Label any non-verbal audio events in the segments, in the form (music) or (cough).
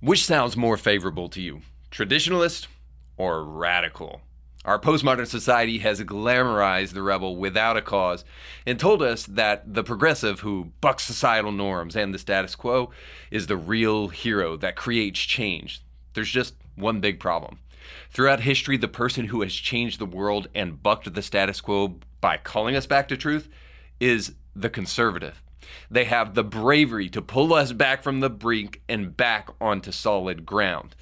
Which sounds more favorable to you, traditionalist or radical? Our postmodern society has glamorized the rebel without a cause and told us that the progressive who bucks societal norms and the status quo is the real hero that creates change. There's just one big problem. Throughout history, the person who has changed the world and bucked the status quo by calling us back to truth is the conservative. They have the bravery to pull us back from the brink and back onto solid ground.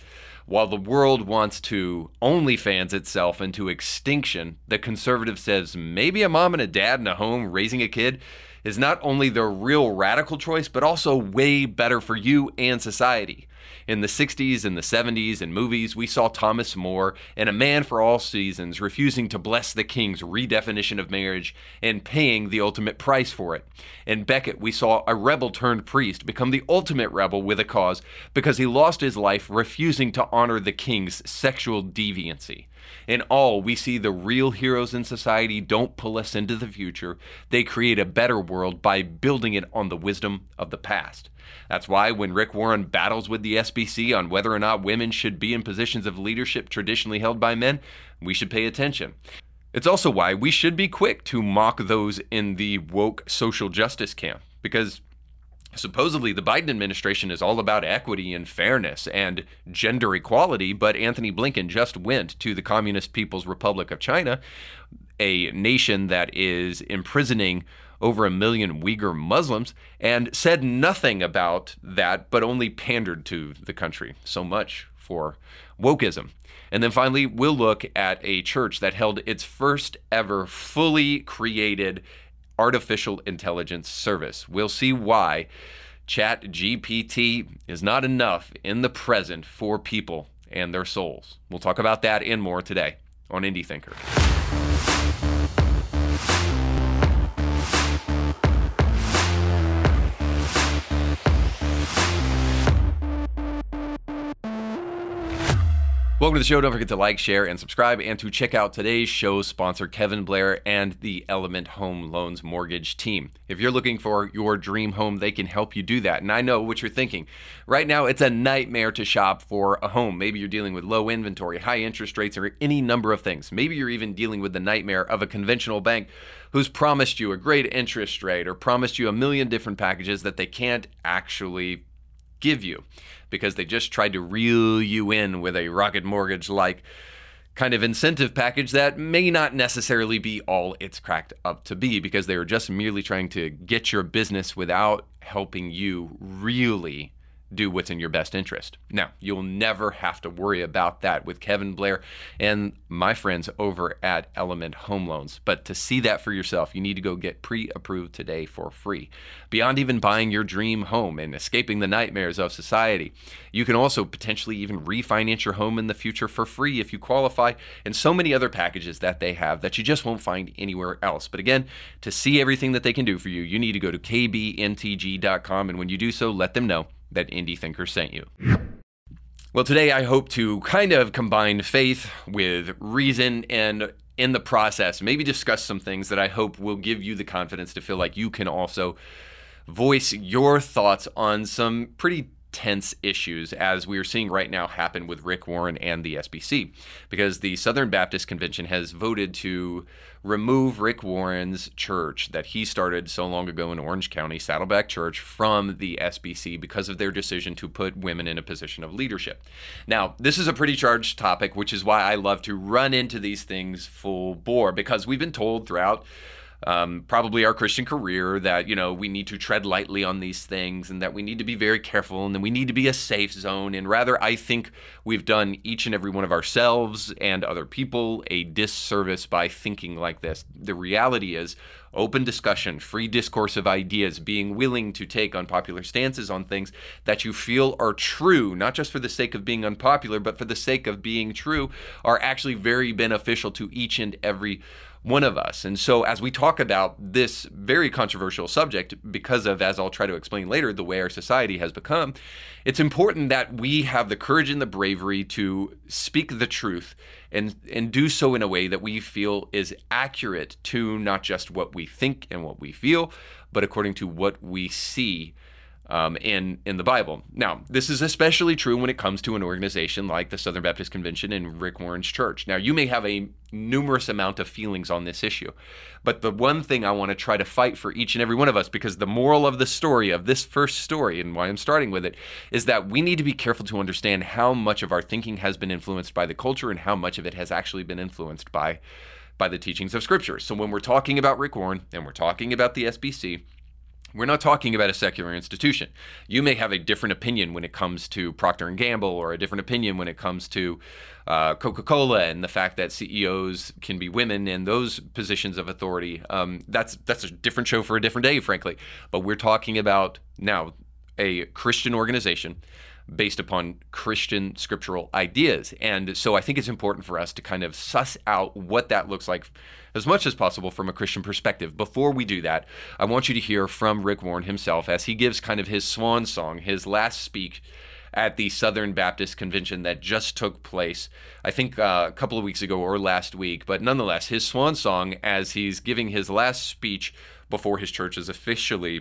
While the world wants to only fans itself into extinction, the conservative says maybe a mom and a dad in a home raising a kid is not only the real radical choice, but also way better for you and society. In the 60s and the 70s in movies, we saw Thomas More and A Man for All Seasons refusing to bless the king's redefinition of marriage and paying the ultimate price for it. In Becket, we saw a rebel turned priest become the ultimate rebel with a cause because he lost his life refusing to honor the king's sexual deviancy. In all, we see the real heroes in society don't pull us into the future. They create a better world by building it on the wisdom of the past. That's why when Rick Warren battles with the SBC on whether or not women should be in positions of leadership traditionally held by men, we should pay attention. It's also why we should be quick to mock those in the woke social justice camp, because supposedly the Biden administration is all about equity and fairness and gender equality, but Antony Blinken just went to the Communist People's Republic of China, a nation that is imprisoning over a million Uyghur Muslims, and said nothing about that, but only pandered to the country. So much for wokeism. And then finally, we'll look at a church that held its first ever fully created artificial intelligence service. We'll see why Chat GPT is not enough in the present for people and their souls. We'll talk about that and more today on Indie Thinker. Welcome to the show. Don't forget to like, share, and subscribe, and to check out today's show sponsor, Kevin Blair and the Element Home Loans Mortgage team. If you're looking for your dream home, they can help you do that. And I know what you're thinking. Right now, it's a nightmare to shop for a home. Maybe you're dealing with low inventory, high interest rates, or any number of things. Maybe you're even dealing with the nightmare of a conventional bank who's promised you a great interest rate or promised you a million different packages that they can't actually give you because they just tried to reel you in with a rocket mortgage like kind of incentive package that may not necessarily be all it's cracked up to be because they were just merely trying to get your business without helping you really do what's in your best interest. Now, you'll never have to worry about that with Kevin Blair and my friends over at Element Home Loans. But to see that for yourself, you need to go get pre approved today for free. Beyond even buying your dream home and escaping the nightmares of society, you can also potentially even refinance your home in the future for free if you qualify, and so many other packages that they have that you just won't find anywhere else. But again, to see everything that they can do for you, you need to go to kbntg.com. And when you do so, let them know that Indie Thinker sent you. Well, today I hope to kind of combine faith with reason and in the process, maybe discuss some things that I hope will give you the confidence to feel like you can also voice your thoughts on some pretty tense issues as we are seeing right now happen with Rick Warren and the SBC. Because the Southern Baptist Convention has voted to remove Rick Warren's church that he started so long ago in Orange County, Saddleback Church, from the SBC because of their decision to put women in a position of leadership. Now, this is a pretty charged topic, which is why I love to run into these things full bore because we've been told throughout um, probably our Christian career that, you know, we need to tread lightly on these things and that we need to be very careful and that we need to be a safe zone. And rather, I think we've done each and every one of ourselves and other people a disservice by thinking like this. The reality is, open discussion, free discourse of ideas, being willing to take unpopular stances on things that you feel are true, not just for the sake of being unpopular, but for the sake of being true, are actually very beneficial to each and every one of us. And so, as we talk about this very controversial subject, because of, as I'll try to explain later, the way our society has become, it's important that we have the courage and the bravery to speak the truth and, and do so in a way that we feel is accurate to not just what we think and what we feel, but according to what we see um, in in the Bible. Now, this is especially true when it comes to an organization like the Southern Baptist Convention and Rick Warren's church. Now, you may have a numerous amount of feelings on this issue, but the one thing I want to try to fight for each and every one of us, because the moral of the story of this first story and why I'm starting with it, is that we need to be careful to understand how much of our thinking has been influenced by the culture and how much of it has actually been influenced by by the teachings of Scripture. So when we're talking about Rick Warren and we're talking about the SBC we're not talking about a secular institution. You may have a different opinion when it comes to Procter and Gamble, or a different opinion when it comes to uh, Coca-Cola and the fact that CEOs can be women in those positions of authority. Um, that's that's a different show for a different day, frankly. But we're talking about now a Christian organization based upon Christian scriptural ideas. And so I think it's important for us to kind of suss out what that looks like as much as possible from a Christian perspective. Before we do that, I want you to hear from Rick Warren himself as he gives kind of his swan song, his last speech at the Southern Baptist Convention that just took place, I think uh, a couple of weeks ago or last week. But nonetheless, his swan song as he's giving his last speech before his church is officially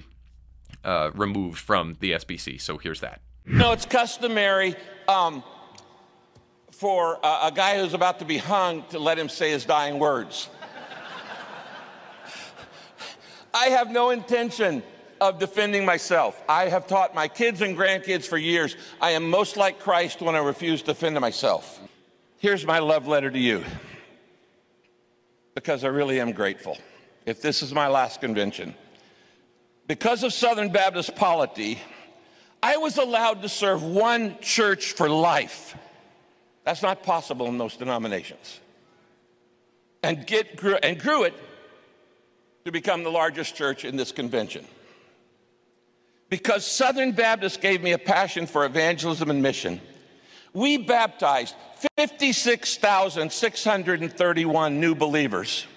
uh, removed from the SBC. So here's that. No, it's customary um, for a guy who's about to be hung to let him say his dying words. I have no intention of defending myself. I have taught my kids and grandkids for years I am most like Christ when I refuse to defend myself. Here's my love letter to you because I really am grateful. If this is my last convention, because of Southern Baptist polity, I was allowed to serve one church for life. That's not possible in those denominations. And, get, grew, and grew it to become the largest church in this convention. Because Southern Baptists gave me a passion for evangelism and mission, we baptized 56,631 new believers.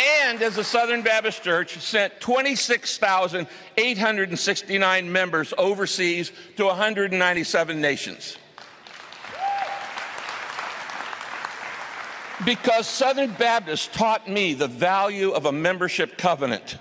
and as the Southern Baptist Church sent 26,869 members overseas to 197 nations. Because Southern Baptists taught me the value of a membership covenant.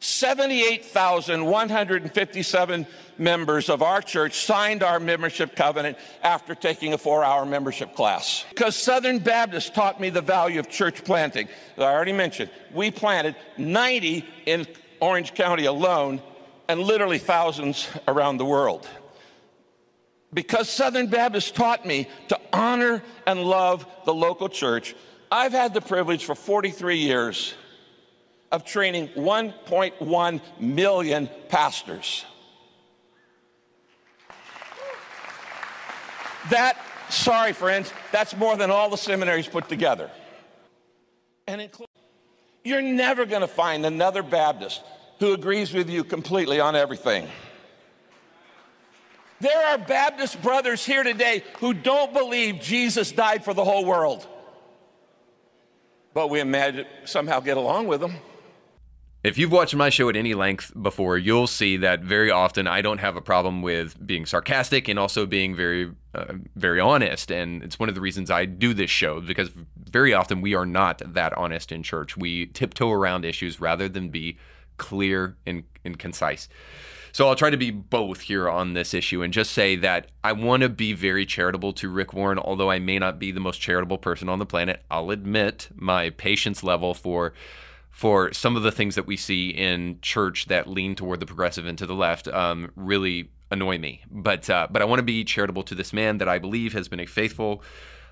78,157 members of our church signed our membership covenant after taking a four hour membership class. Because Southern Baptists taught me the value of church planting. As I already mentioned, we planted 90 in Orange County alone and literally thousands around the world. Because Southern Baptists taught me to honor and love the local church, I've had the privilege for 43 years of training 1.1 million pastors. That, sorry, friends, that's more than all the seminaries put together. And include, you're never going to find another Baptist who agrees with you completely on everything. There are Baptist brothers here today who don't believe Jesus died for the whole world. But we imagine somehow get along with them. If you've watched my show at any length before, you'll see that very often I don't have a problem with being sarcastic and also being very, uh, very honest. And it's one of the reasons I do this show because very often we are not that honest in church. We tiptoe around issues rather than be clear and, and concise. So I'll try to be both here on this issue and just say that I want to be very charitable to Rick Warren, although I may not be the most charitable person on the planet. I'll admit my patience level for for some of the things that we see in church that lean toward the progressive and to the left um, really annoy me. But uh, but I want to be charitable to this man that I believe has been a faithful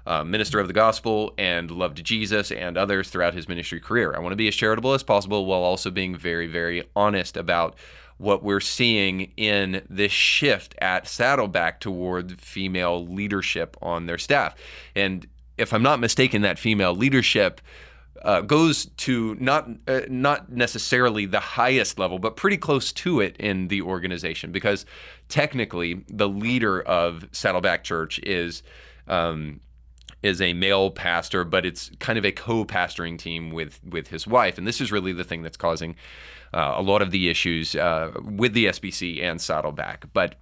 uh, minister of the gospel and loved Jesus and others throughout his ministry career. I want to be as charitable as possible while also being very very honest about what we're seeing in this shift at Saddleback toward female leadership on their staff. And if I'm not mistaken, that female leadership uh, goes to not uh, not necessarily the highest level, but pretty close to it in the organization because technically the leader of Saddleback Church is. Um, is a male pastor, but it's kind of a co-pastoring team with with his wife, and this is really the thing that's causing uh, a lot of the issues uh, with the SBC and Saddleback. But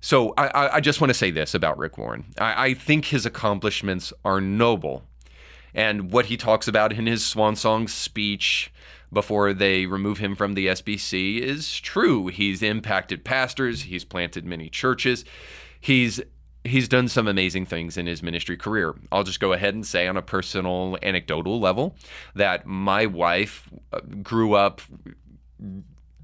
so I, I just want to say this about Rick Warren: I, I think his accomplishments are noble, And what he talks about in his swan song speech before they remove him from the SBC is true. He's impacted pastors, he's planted many churches. He's he's done some amazing things in his ministry career. I'll just go ahead and say on a personal anecdotal level that my wife uh, grew up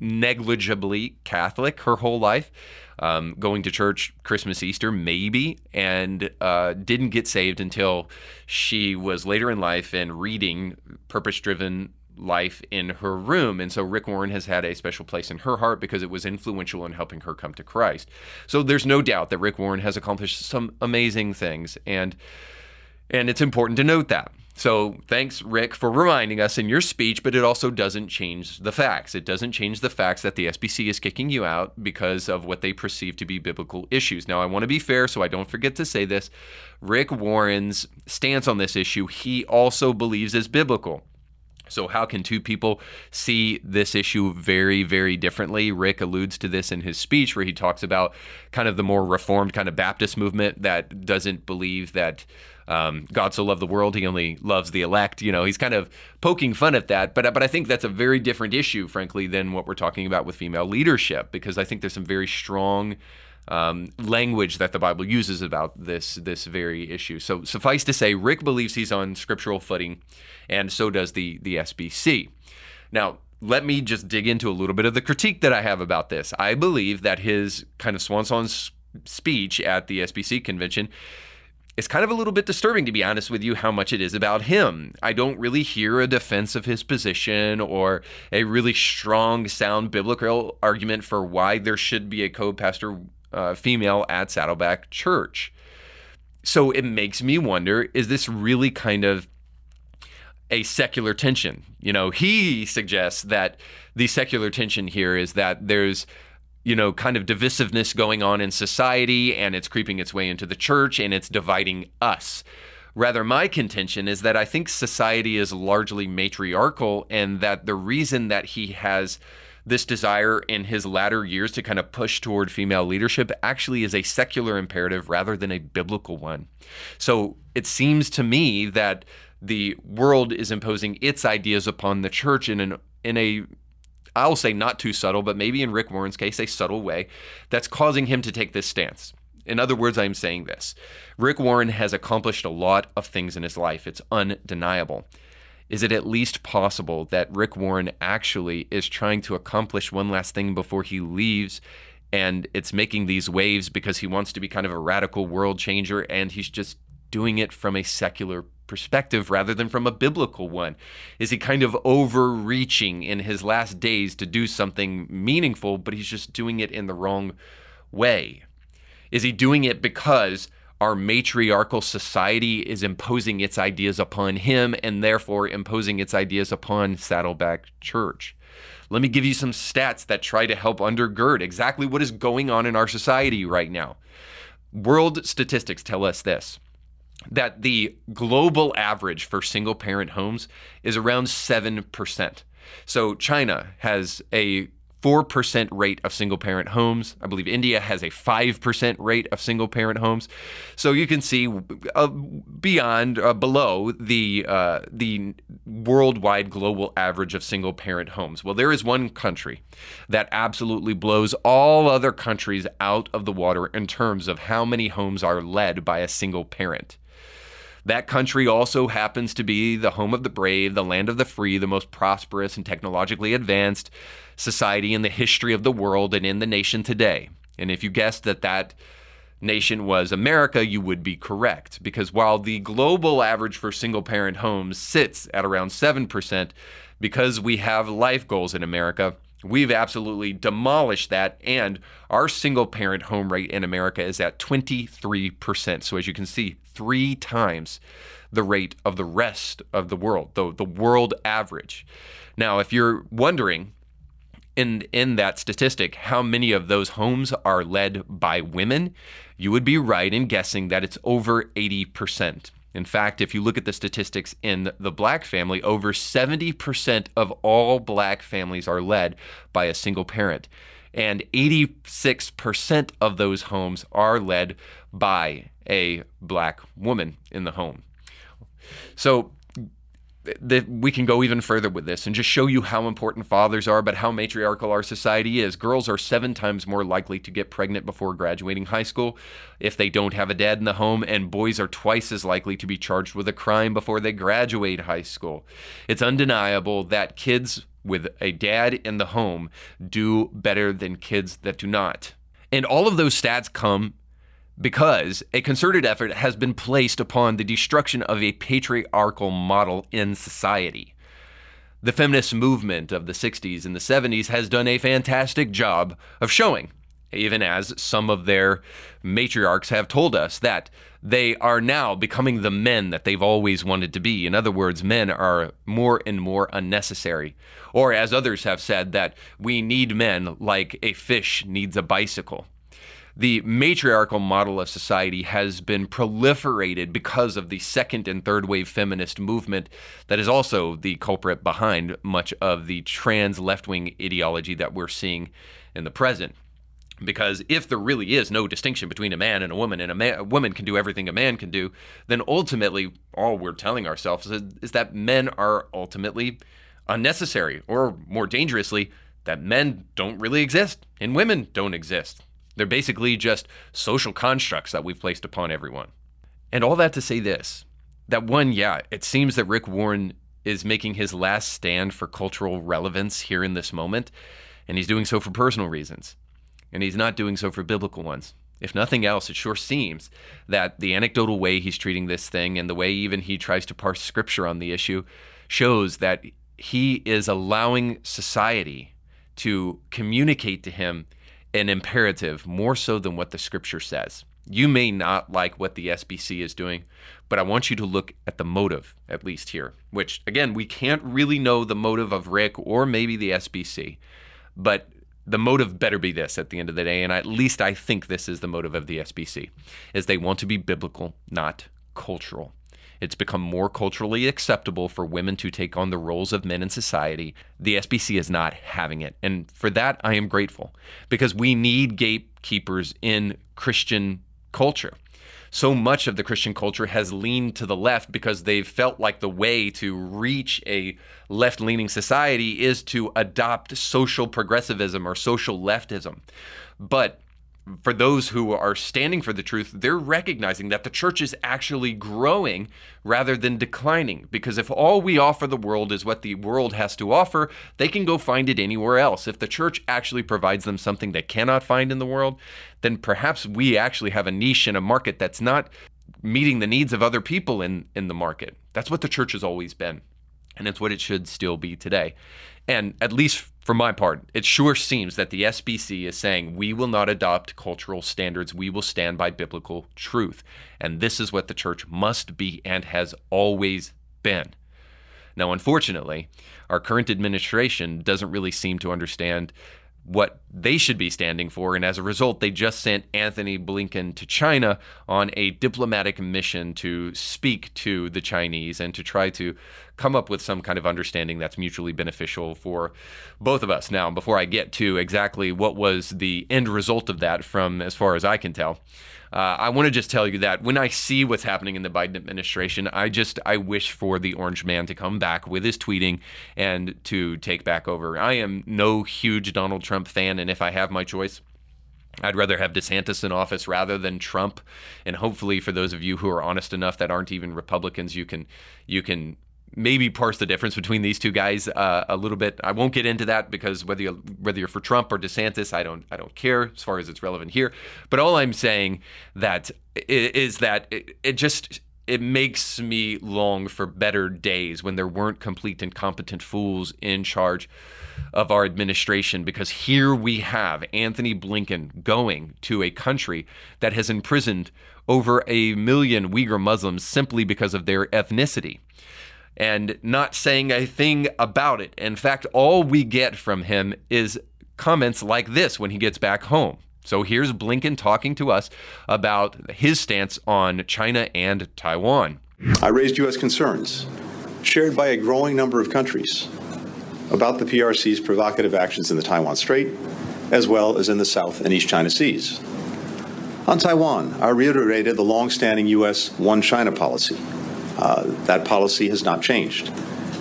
negligibly Catholic her whole life, um, going to church Christmas, Easter, maybe, and uh, didn't get saved until she was later in life and reading purpose driven life in her room. And so Rick Warren has had a special place in her heart because it was influential in helping her come to Christ. So there's no doubt that Rick Warren has accomplished some amazing things and and it's important to note that. So thanks Rick for reminding us in your speech, but it also doesn't change the facts. It doesn't change the facts that the SBC is kicking you out because of what they perceive to be biblical issues. Now I want to be fair so I don't forget to say this. Rick Warren's stance on this issue, he also believes is biblical. So, how can two people see this issue very, very differently? Rick alludes to this in his speech where he talks about kind of the more reformed kind of Baptist movement that doesn't believe that um, God so loved the world, he only loves the elect. You know, he's kind of poking fun at that. But, but I think that's a very different issue, frankly, than what we're talking about with female leadership, because I think there's some very strong um, language that the Bible uses about this this very issue. So suffice to say, Rick believes he's on scriptural footing, and so does the the SBC. Now, let me just dig into a little bit of the critique that I have about this. I believe that his kind of swan song speech at the SBC convention is kind of a little bit disturbing, to be honest with you, how much it is about him. I don't really hear a defense of his position or a really strong, sound biblical argument for why there should be a co pastor uh, female at Saddleback Church. So it makes me wonder is this really kind of a secular tension? You know, he suggests that the secular tension here is that there's you know, kind of divisiveness going on in society and it's creeping its way into the church and it's dividing us. Rather, my contention is that I think society is largely matriarchal and that the reason that he has this desire in his latter years to kind of push toward female leadership actually is a secular imperative rather than a biblical one. So it seems to me that the world is imposing its ideas upon the church in an in a I'll say not too subtle, but maybe in Rick Warren's case, a subtle way that's causing him to take this stance. In other words, I'm saying this Rick Warren has accomplished a lot of things in his life. It's undeniable is it at least possible that Rick Warren actually is trying to accomplish one last thing before he leaves? And it's making these waves because he wants to be kind of a radical world changer, and he's just doing it from a secular perspective rather than from a biblical one? Is he kind of overreaching in his last days to do something meaningful, but he's just doing it in the wrong way? Is he doing it because our matriarchal society is imposing its ideas upon him and therefore imposing its ideas upon Saddleback Church. Let me give you some stats that try to help undergird exactly what is going on in our society right now. World statistics tell us this that the global average for single parent homes is around 7%. So China has a 4% rate of single parent homes. I believe India has a 5% rate of single parent homes. So you can see uh, beyond, uh, below the, uh, the worldwide global average of single parent homes. Well, there is one country that absolutely blows all other countries out of the water in terms of how many homes are led by a single parent. That country also happens to be the home of the brave, the land of the free, the most prosperous and technologically advanced society in the history of the world and in the nation today. And if you guessed that that nation was America, you would be correct. Because while the global average for single parent homes sits at around 7%, because we have life goals in America, we've absolutely demolished that. And our single parent home rate in America is at 23%. So as you can see, three times the rate of the rest of the world, the, the world average. Now, if you're wondering, in in that statistic how many of those homes are led by women, you would be right in guessing that it's over 80%. In fact, if you look at the statistics in the black family, over 70% of all black families are led by a single parent. And 86% of those homes are led by a black woman in the home. So that we can go even further with this and just show you how important fathers are, but how matriarchal our society is. Girls are seven times more likely to get pregnant before graduating high school if they don't have a dad in the home, and boys are twice as likely to be charged with a crime before they graduate high school. It's undeniable that kids with a dad in the home do better than kids that do not. And all of those stats come because a concerted effort has been placed upon the destruction of a patriarchal model in society. The feminist movement of the 60s and the 70s has done a fantastic job of showing, even as some of their matriarchs have told us, that they are now becoming the men that they've always wanted to be. In other words, men are more and more unnecessary. Or, as others have said, that we need men like a fish needs a bicycle the matriarchal model of society has been proliferated because of the second and third wave feminist movement that is also the culprit behind much of the trans left wing ideology that we're seeing in the present. Because if there really is no distinction between a man and a woman, and a, man, a woman can do everything a man can do, then ultimately all we're telling ourselves is, is that men are ultimately unnecessary, or more dangerously, that men don't really exist and women don't exist. They're basically just social constructs that we've placed upon everyone. And all that to say this that one, yeah, it seems that Rick Warren is making his last stand for cultural relevance here in this moment, and he's doing so for personal reasons. And he's not doing so for biblical ones. If nothing else, it sure seems that the anecdotal way he's treating this thing and the way even he tries to parse scripture on the issue shows that he is allowing society to communicate to him an imperative more so than what the scripture says. You may not like what the SBC is doing, but I want you to look at the motive, at least here, which, again, we can't really know the motive of Rick or maybe the SBC, but the motive better be this at the end of the day, and at least I think this is the motive of the SBC, is they want to be biblical, not cultural. It's become more culturally acceptable for women to take on the roles of men in society. The SBC is not having it. And for that, I am grateful because we need gatekeepers in Christian culture. So much of the Christian culture has leaned to the left because they've felt like the way to reach a left leaning society is to adopt social progressivism or social leftism. But for those who are standing for the truth, they're recognizing that the church is actually growing rather than declining. Because if all we offer the world is what the world has to offer, they can go find it anywhere else. If the church actually provides them something they cannot find in the world, then perhaps we actually have a niche in a market that's not meeting the needs of other people in, in the market. That's what the church has always been. And it's what it should still be today. And at least for my part, it sure seems that the SBC is saying we will not adopt cultural standards, we will stand by biblical truth. And this is what the church must be and has always been. Now, unfortunately, our current administration doesn't really seem to understand what they should be standing for. And as a result, they just sent Antony Blinken to China on a diplomatic mission to speak to the Chinese and to try to come up with some kind of understanding that's mutually beneficial for both of us. Now, before I get to exactly what was the end result of that, from as far as I can tell, uh, I want to just tell you that when I see what's happening in the Biden administration, I just I wish for the orange man to come back with his tweeting and to take back over. I am no huge Donald Trump fan, and if I have my choice, I'd rather have DeSantis in office rather than Trump. And hopefully, for those of you who are honest enough that aren't even Republicans, you can you can maybe parse the difference between these two guys uh, a little bit. I won't get into that because whether you're, whether you're for Trump or DeSantis, I don't I don't care as far as it's relevant here. But all I'm saying that is that it, it just it makes me long for better days when there weren't complete and competent fools in charge of our administration because here we have Antony Blinken going to a country that has imprisoned over a million Uyghur Muslims simply because of their ethnicity and not saying a thing about it. In fact, all we get from him is comments like this when he gets back home. So here's Blinken talking to us about his stance on China and Taiwan. I raised U.S. concerns, shared by a growing number of countries, about the PRC's provocative actions in the Taiwan Strait, as well as in the South and East China Seas. On Taiwan, I reiterated the long-standing U.S. one China policy, uh, that policy has not changed.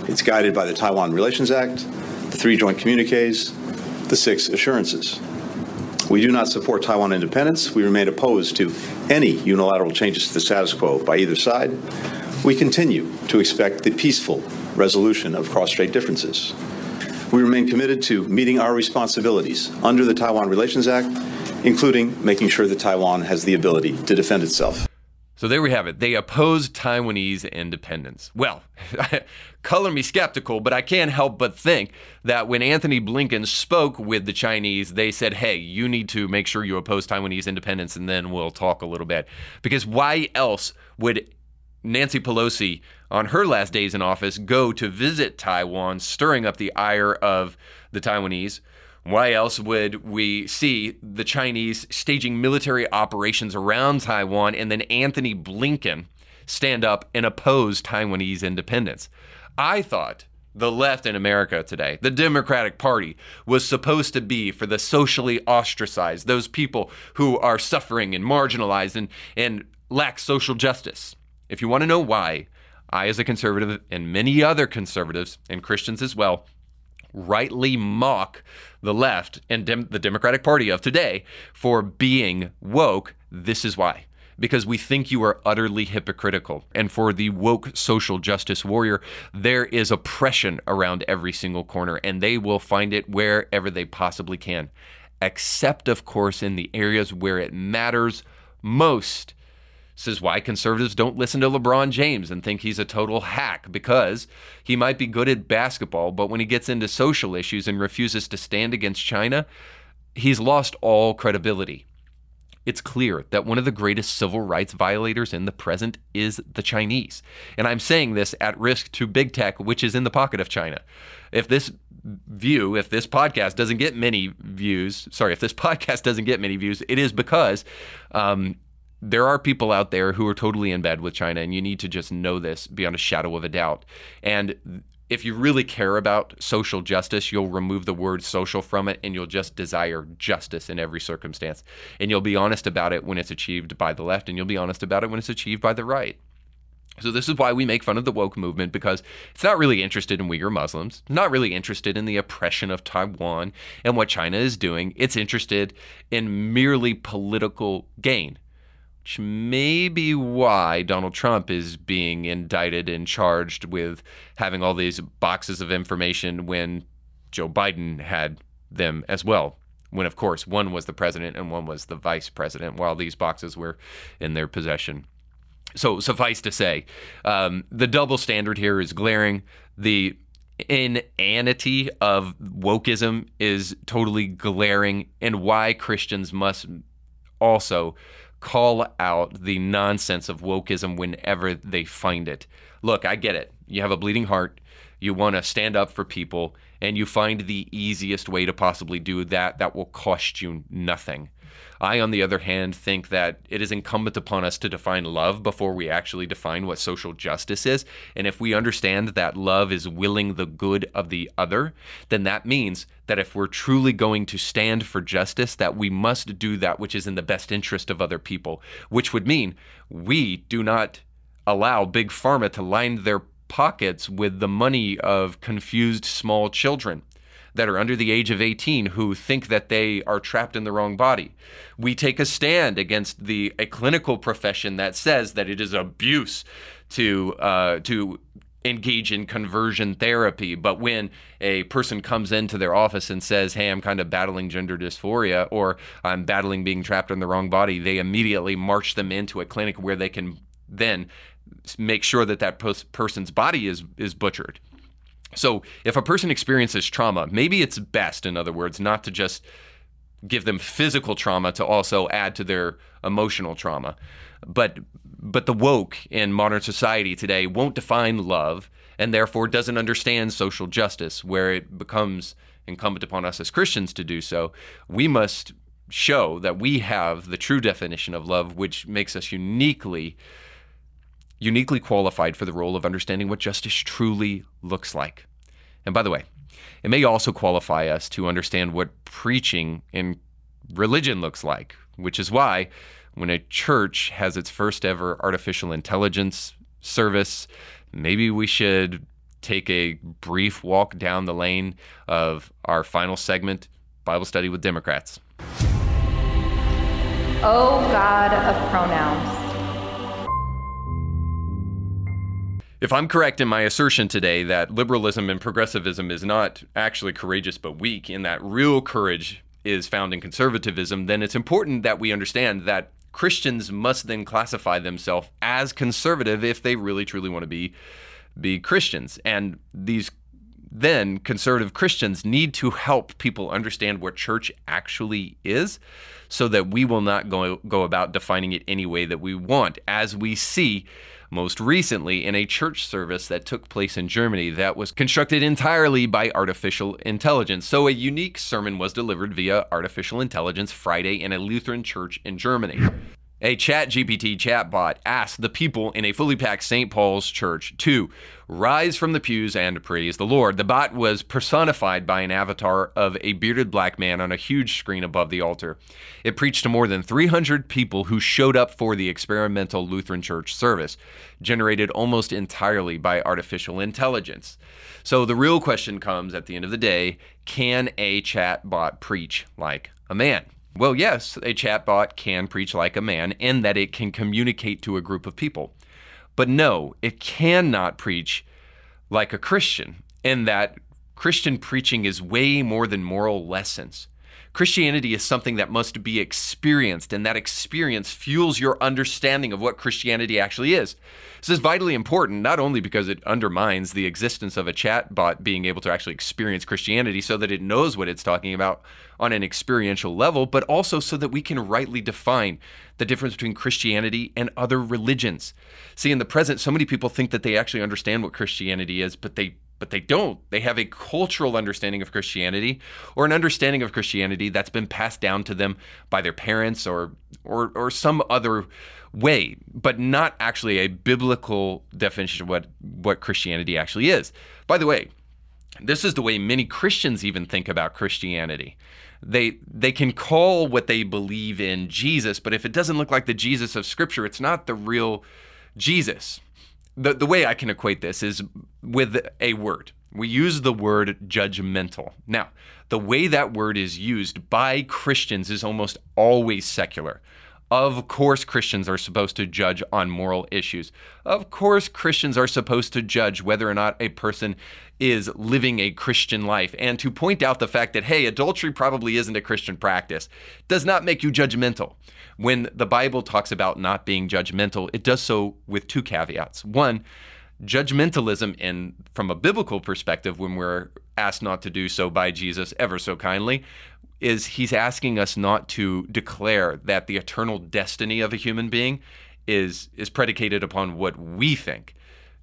It's guided by the Taiwan Relations Act, the three joint communiques, the six assurances. We do not support Taiwan independence. We remain opposed to any unilateral changes to the status quo by either side. We continue to expect the peaceful resolution of cross-strait differences. We remain committed to meeting our responsibilities under the Taiwan Relations Act, including making sure that Taiwan has the ability to defend itself. So there we have it. They opposed Taiwanese independence. Well, (laughs) color me skeptical, but I can't help but think that when Antony Blinken spoke with the Chinese, they said, hey, you need to make sure you oppose Taiwanese independence, and then we'll talk a little bit. Because why else would Nancy Pelosi, on her last days in office, go to visit Taiwan, stirring up the ire of the Taiwanese? Why else would we see the Chinese staging military operations around Taiwan and then Antony Blinken stand up and oppose Taiwanese independence? I thought the left in America today, the Democratic Party, was supposed to be for the socially ostracized, those people who are suffering and marginalized and, and lack social justice. If you want to know why, I, as a conservative, and many other conservatives and Christians as well, rightly mock the left and dem- the Democratic Party of today for being woke, this is why. Because we think you are utterly hypocritical. And for the woke social justice warrior, there is oppression around every single corner, and they will find it wherever they possibly can. Except, of course, in the areas where it matters most is why conservatives don't listen to LeBron James and think he's a total hack because he might be good at basketball, but when he gets into social issues and refuses to stand against China, he's lost all credibility. It's clear that one of the greatest civil rights violators in the present is the Chinese. And I'm saying this at risk to big tech, which is in the pocket of China. If this view, if this podcast doesn't get many views, sorry, if this (laughs) podcast doesn't get many views, it is because um, there are people out there who are totally in bed with China, and you need to just know this beyond a shadow of a doubt. And if you really care about social justice, you'll remove the word social from it and you'll just desire justice in every circumstance. And you'll be honest about it when it's achieved by the left, and you'll be honest about it when it's achieved by the right. So this is why we make fun of the woke movement because it's not really interested in Uyghur Muslims, not really interested in the oppression of Taiwan and what China is doing. It's interested in merely political gain which may be why Donald Trump is being indicted and charged with having all these boxes of information when Joe Biden had them as well. When, of course, one was the president and one was the vice president while these boxes were in their possession. So, suffice to say, um, the double standard here is glaring. The inanity of wokeism is totally glaring, and why Christians must also call out the nonsense of wokeism whenever they find it. Look, I get it. You have a bleeding heart. You want to stand up for people, and you find the easiest way to possibly do that that will cost you nothing. I, on the other hand, think that it is incumbent upon us to define love before we actually define what social justice is. And if we understand that love is willing the good of the other, then that means that if we're truly going to stand for justice, that we must do that which is in the best interest of other people, which would mean we do not allow big pharma to line their pockets with the money of confused small children that are under the age of 18 who think that they are trapped in the wrong body. We take a stand against the a clinical profession that says that it is abuse to uh, to engage in conversion therapy. But when a person comes into their office and says, Hey, I'm kind of battling gender dysphoria or I'm battling being trapped in the wrong body, they immediately march them into a clinic where they can then make sure that that person's body is, is butchered. So if a person experiences trauma, maybe it's best, in other words, not to just give them physical trauma to also add to their emotional trauma. But but the woke in modern society today won't define love and therefore doesn't understand social justice where it becomes incumbent upon us as Christians to do so. We must show that we have the true definition of love which makes us uniquely uniquely qualified for the role of understanding what justice truly looks like. And by the way, it may also qualify us to understand what preaching in religion looks like, which is why when a church has its first ever artificial intelligence service, maybe we should take a brief walk down the lane of our final segment Bible study with Democrats. Oh, God of pronouns. If I'm correct in my assertion today that liberalism and progressivism is not actually courageous but weak, in that real courage is found in conservatism, then it's important that we understand that Christians must then classify themselves as conservative if they really truly want to be be Christians. And these then conservative Christians need to help people understand what church actually is so that we will not go, go about defining it any way that we want, as we see most recently in a church service that took place in Germany that was constructed entirely by artificial intelligence. So, a unique sermon was delivered via artificial intelligence Friday in a Lutheran church in Germany. A ChatGPT chatbot asked the people in a fully packed St. Paul's church to rise from the pews and praise the Lord. The bot was personified by an avatar of a bearded black man on a huge screen above the altar. It preached to more than 300 people who showed up for the experimental Lutheran church service, generated almost entirely by artificial intelligence. So the real question comes at the end of the day can a chatbot preach like a man? Well, yes, a chatbot can preach like a man in that it can communicate to a group of people. But no, it cannot preach like a Christian in that Christian preaching is way more than moral lessons. Christianity is something that must be experienced, and that experience fuels your understanding of what Christianity actually is. This is vitally important, not only because it undermines the existence of a chatbot being able to actually experience Christianity so that it knows what it's talking about on an experiential level, but also so that we can rightly define the difference between Christianity and other religions. See, in the present, so many people think that they actually understand what Christianity is, but they but they don't. They have a cultural understanding of Christianity or an understanding of Christianity that's been passed down to them by their parents or or or some other way, but not actually a biblical definition of what what Christianity actually is. By the way, this is the way many Christians even think about Christianity. They they can call what they believe in Jesus, but if it doesn't look like the Jesus of scripture, it's not the real Jesus the, the way I can equate this is with a word. We use the word judgmental. Now, the way that word is used by Christians is almost always secular. Of course, Christians are supposed to judge on moral issues. Of course, Christians are supposed to judge whether or not a person is living a Christian life. And to point out the fact that, hey, adultery probably isn't a Christian practice does not make you judgmental. When the Bible talks about not being judgmental, it does so with two caveats. One, judgmentalism in from a biblical perspective when we're asked not to do so by Jesus ever so kindly is he's asking us not to declare that the eternal destiny of a human being is is predicated upon what we think.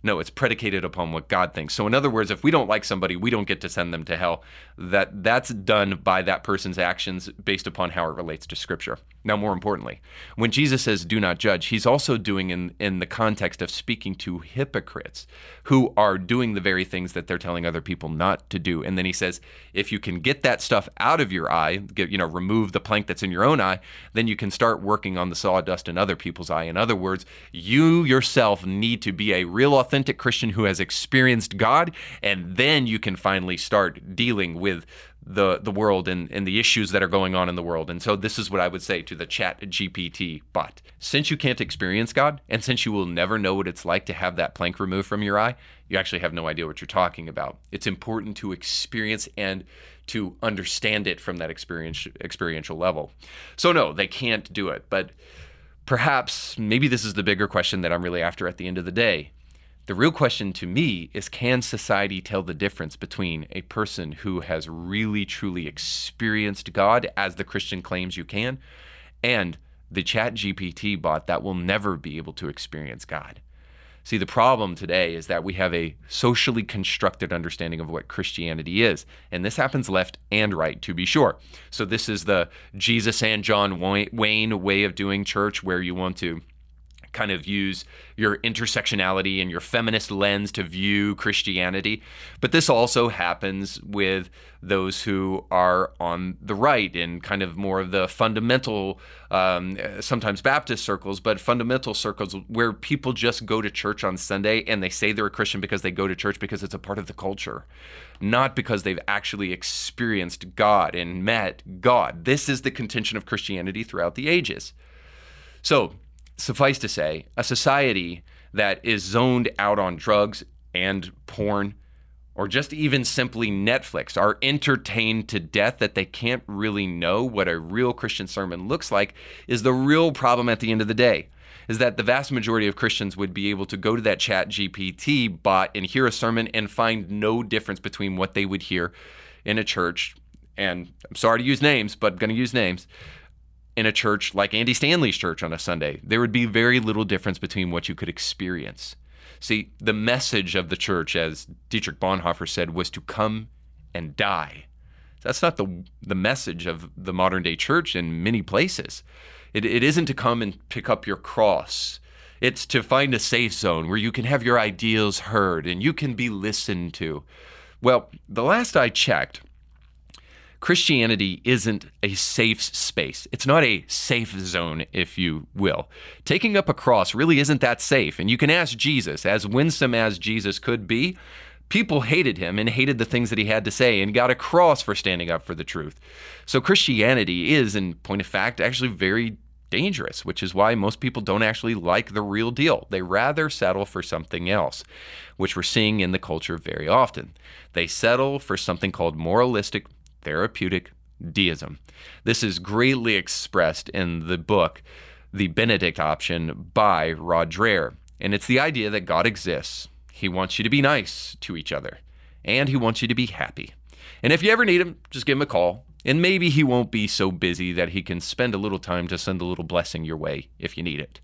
No, it's predicated upon what God thinks. So in other words, if we don't like somebody, we don't get to send them to hell. That that's done by that person's actions based upon how it relates to scripture. Now, more importantly, when Jesus says do not judge, he's also doing in in the context of speaking to hypocrites who are doing the very things that they're telling other people not to do. And then he says, if you can get that stuff out of your eye, get, you know, remove the plank that's in your own eye, then you can start working on the sawdust in other people's eye. In other words, you yourself need to be a real authentic Christian who has experienced God, and then you can finally start dealing with the the world and, and the issues that are going on in the world. And so this is what I would say to the chat GPT bot. Since you can't experience God, and since you will never know what it's like to have that plank removed from your eye, you actually have no idea what you're talking about. It's important to experience and to understand it from that experience experiential level. So no, they can't do it. But perhaps maybe this is the bigger question that I'm really after at the end of the day. The real question to me is can society tell the difference between a person who has really truly experienced God as the Christian claims you can and the chat GPT bot that will never be able to experience God? See, the problem today is that we have a socially constructed understanding of what Christianity is. And this happens left and right, to be sure. So, this is the Jesus and John Wayne way of doing church where you want to kind of use your intersectionality and your feminist lens to view Christianity. But this also happens with those who are on the right in kind of more of the fundamental, um, sometimes Baptist circles, but fundamental circles where people just go to church on Sunday and they say they're a Christian because they go to church because it's a part of the culture, not because they've actually experienced God and met God. This is the contention of Christianity throughout the ages. So, suffice to say, a society that is zoned out on drugs and porn, or just even simply Netflix, are entertained to death that they can't really know what a real Christian sermon looks like, is the real problem at the end of the day. Is that the vast majority of Christians would be able to go to that chat GPT bot and hear a sermon and find no difference between what they would hear in a church. And I'm sorry to use names, but I'm going to use names in a church like Andy Stanley's church on a Sunday, there would be very little difference between what you could experience. See, the message of the church, as Dietrich Bonhoeffer said, was to come and die. That's not the, the message of the modern day church in many places. It, it isn't to come and pick up your cross. It's to find a safe zone where you can have your ideals heard and you can be listened to. Well, the last I checked, Christianity isn't a safe space. It's not a safe zone, if you will. Taking up a cross really isn't that safe. And you can ask Jesus, as winsome as Jesus could be, people hated him and hated the things that he had to say and got a cross for standing up for the truth. So Christianity is, in point of fact, actually very dangerous, which is why most people don't actually like the real deal. They rather settle for something else, which we're seeing in the culture very often. They settle for something called moralistic therapeutic deism. This is greatly expressed in the book, The Benedict Option by Rod Dreher. And it's the idea that God exists. He wants you to be nice to each other, and He wants you to be happy. And if you ever need Him, just give Him a call. And maybe He won't be so busy that He can spend a little time to send a little blessing your way if you need it.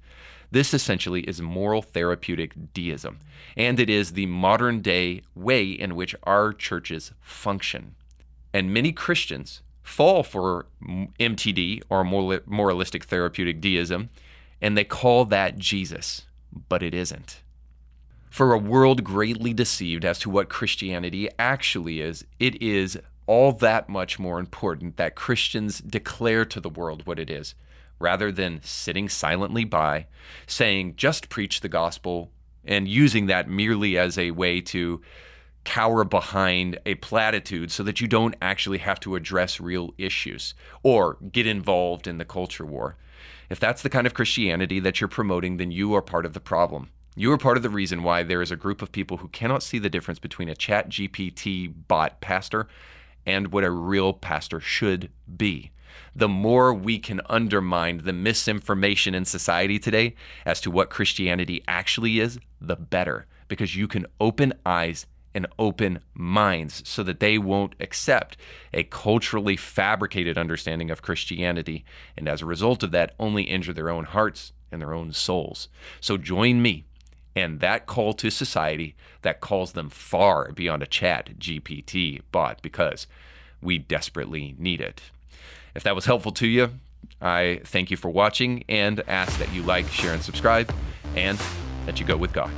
This essentially is moral therapeutic deism, and it is the modern day way in which our churches function. And many Christians fall for MTD or moralistic therapeutic deism, and they call that Jesus, but it isn't. For a world greatly deceived as to what Christianity actually is, it is all that much more important that Christians declare to the world what it is, rather than sitting silently by, saying, just preach the gospel, and using that merely as a way to cower behind a platitude so that you don't actually have to address real issues or get involved in the culture war. If that's the kind of Christianity that you're promoting, then you are part of the problem. You are part of the reason why there is a group of people who cannot see the difference between a chat GPT bot pastor and what a real pastor should be. The more we can undermine the misinformation in society today as to what Christianity actually is, the better, because you can open eyes and open minds so that they won't accept a culturally fabricated understanding of Christianity, and as a result of that, only injure their own hearts and their own souls. So join me and that call to society that calls them far beyond a chat GPT bot because we desperately need it. If that was helpful to you, I thank you for watching and ask that you like, share, and subscribe, and that you go with God.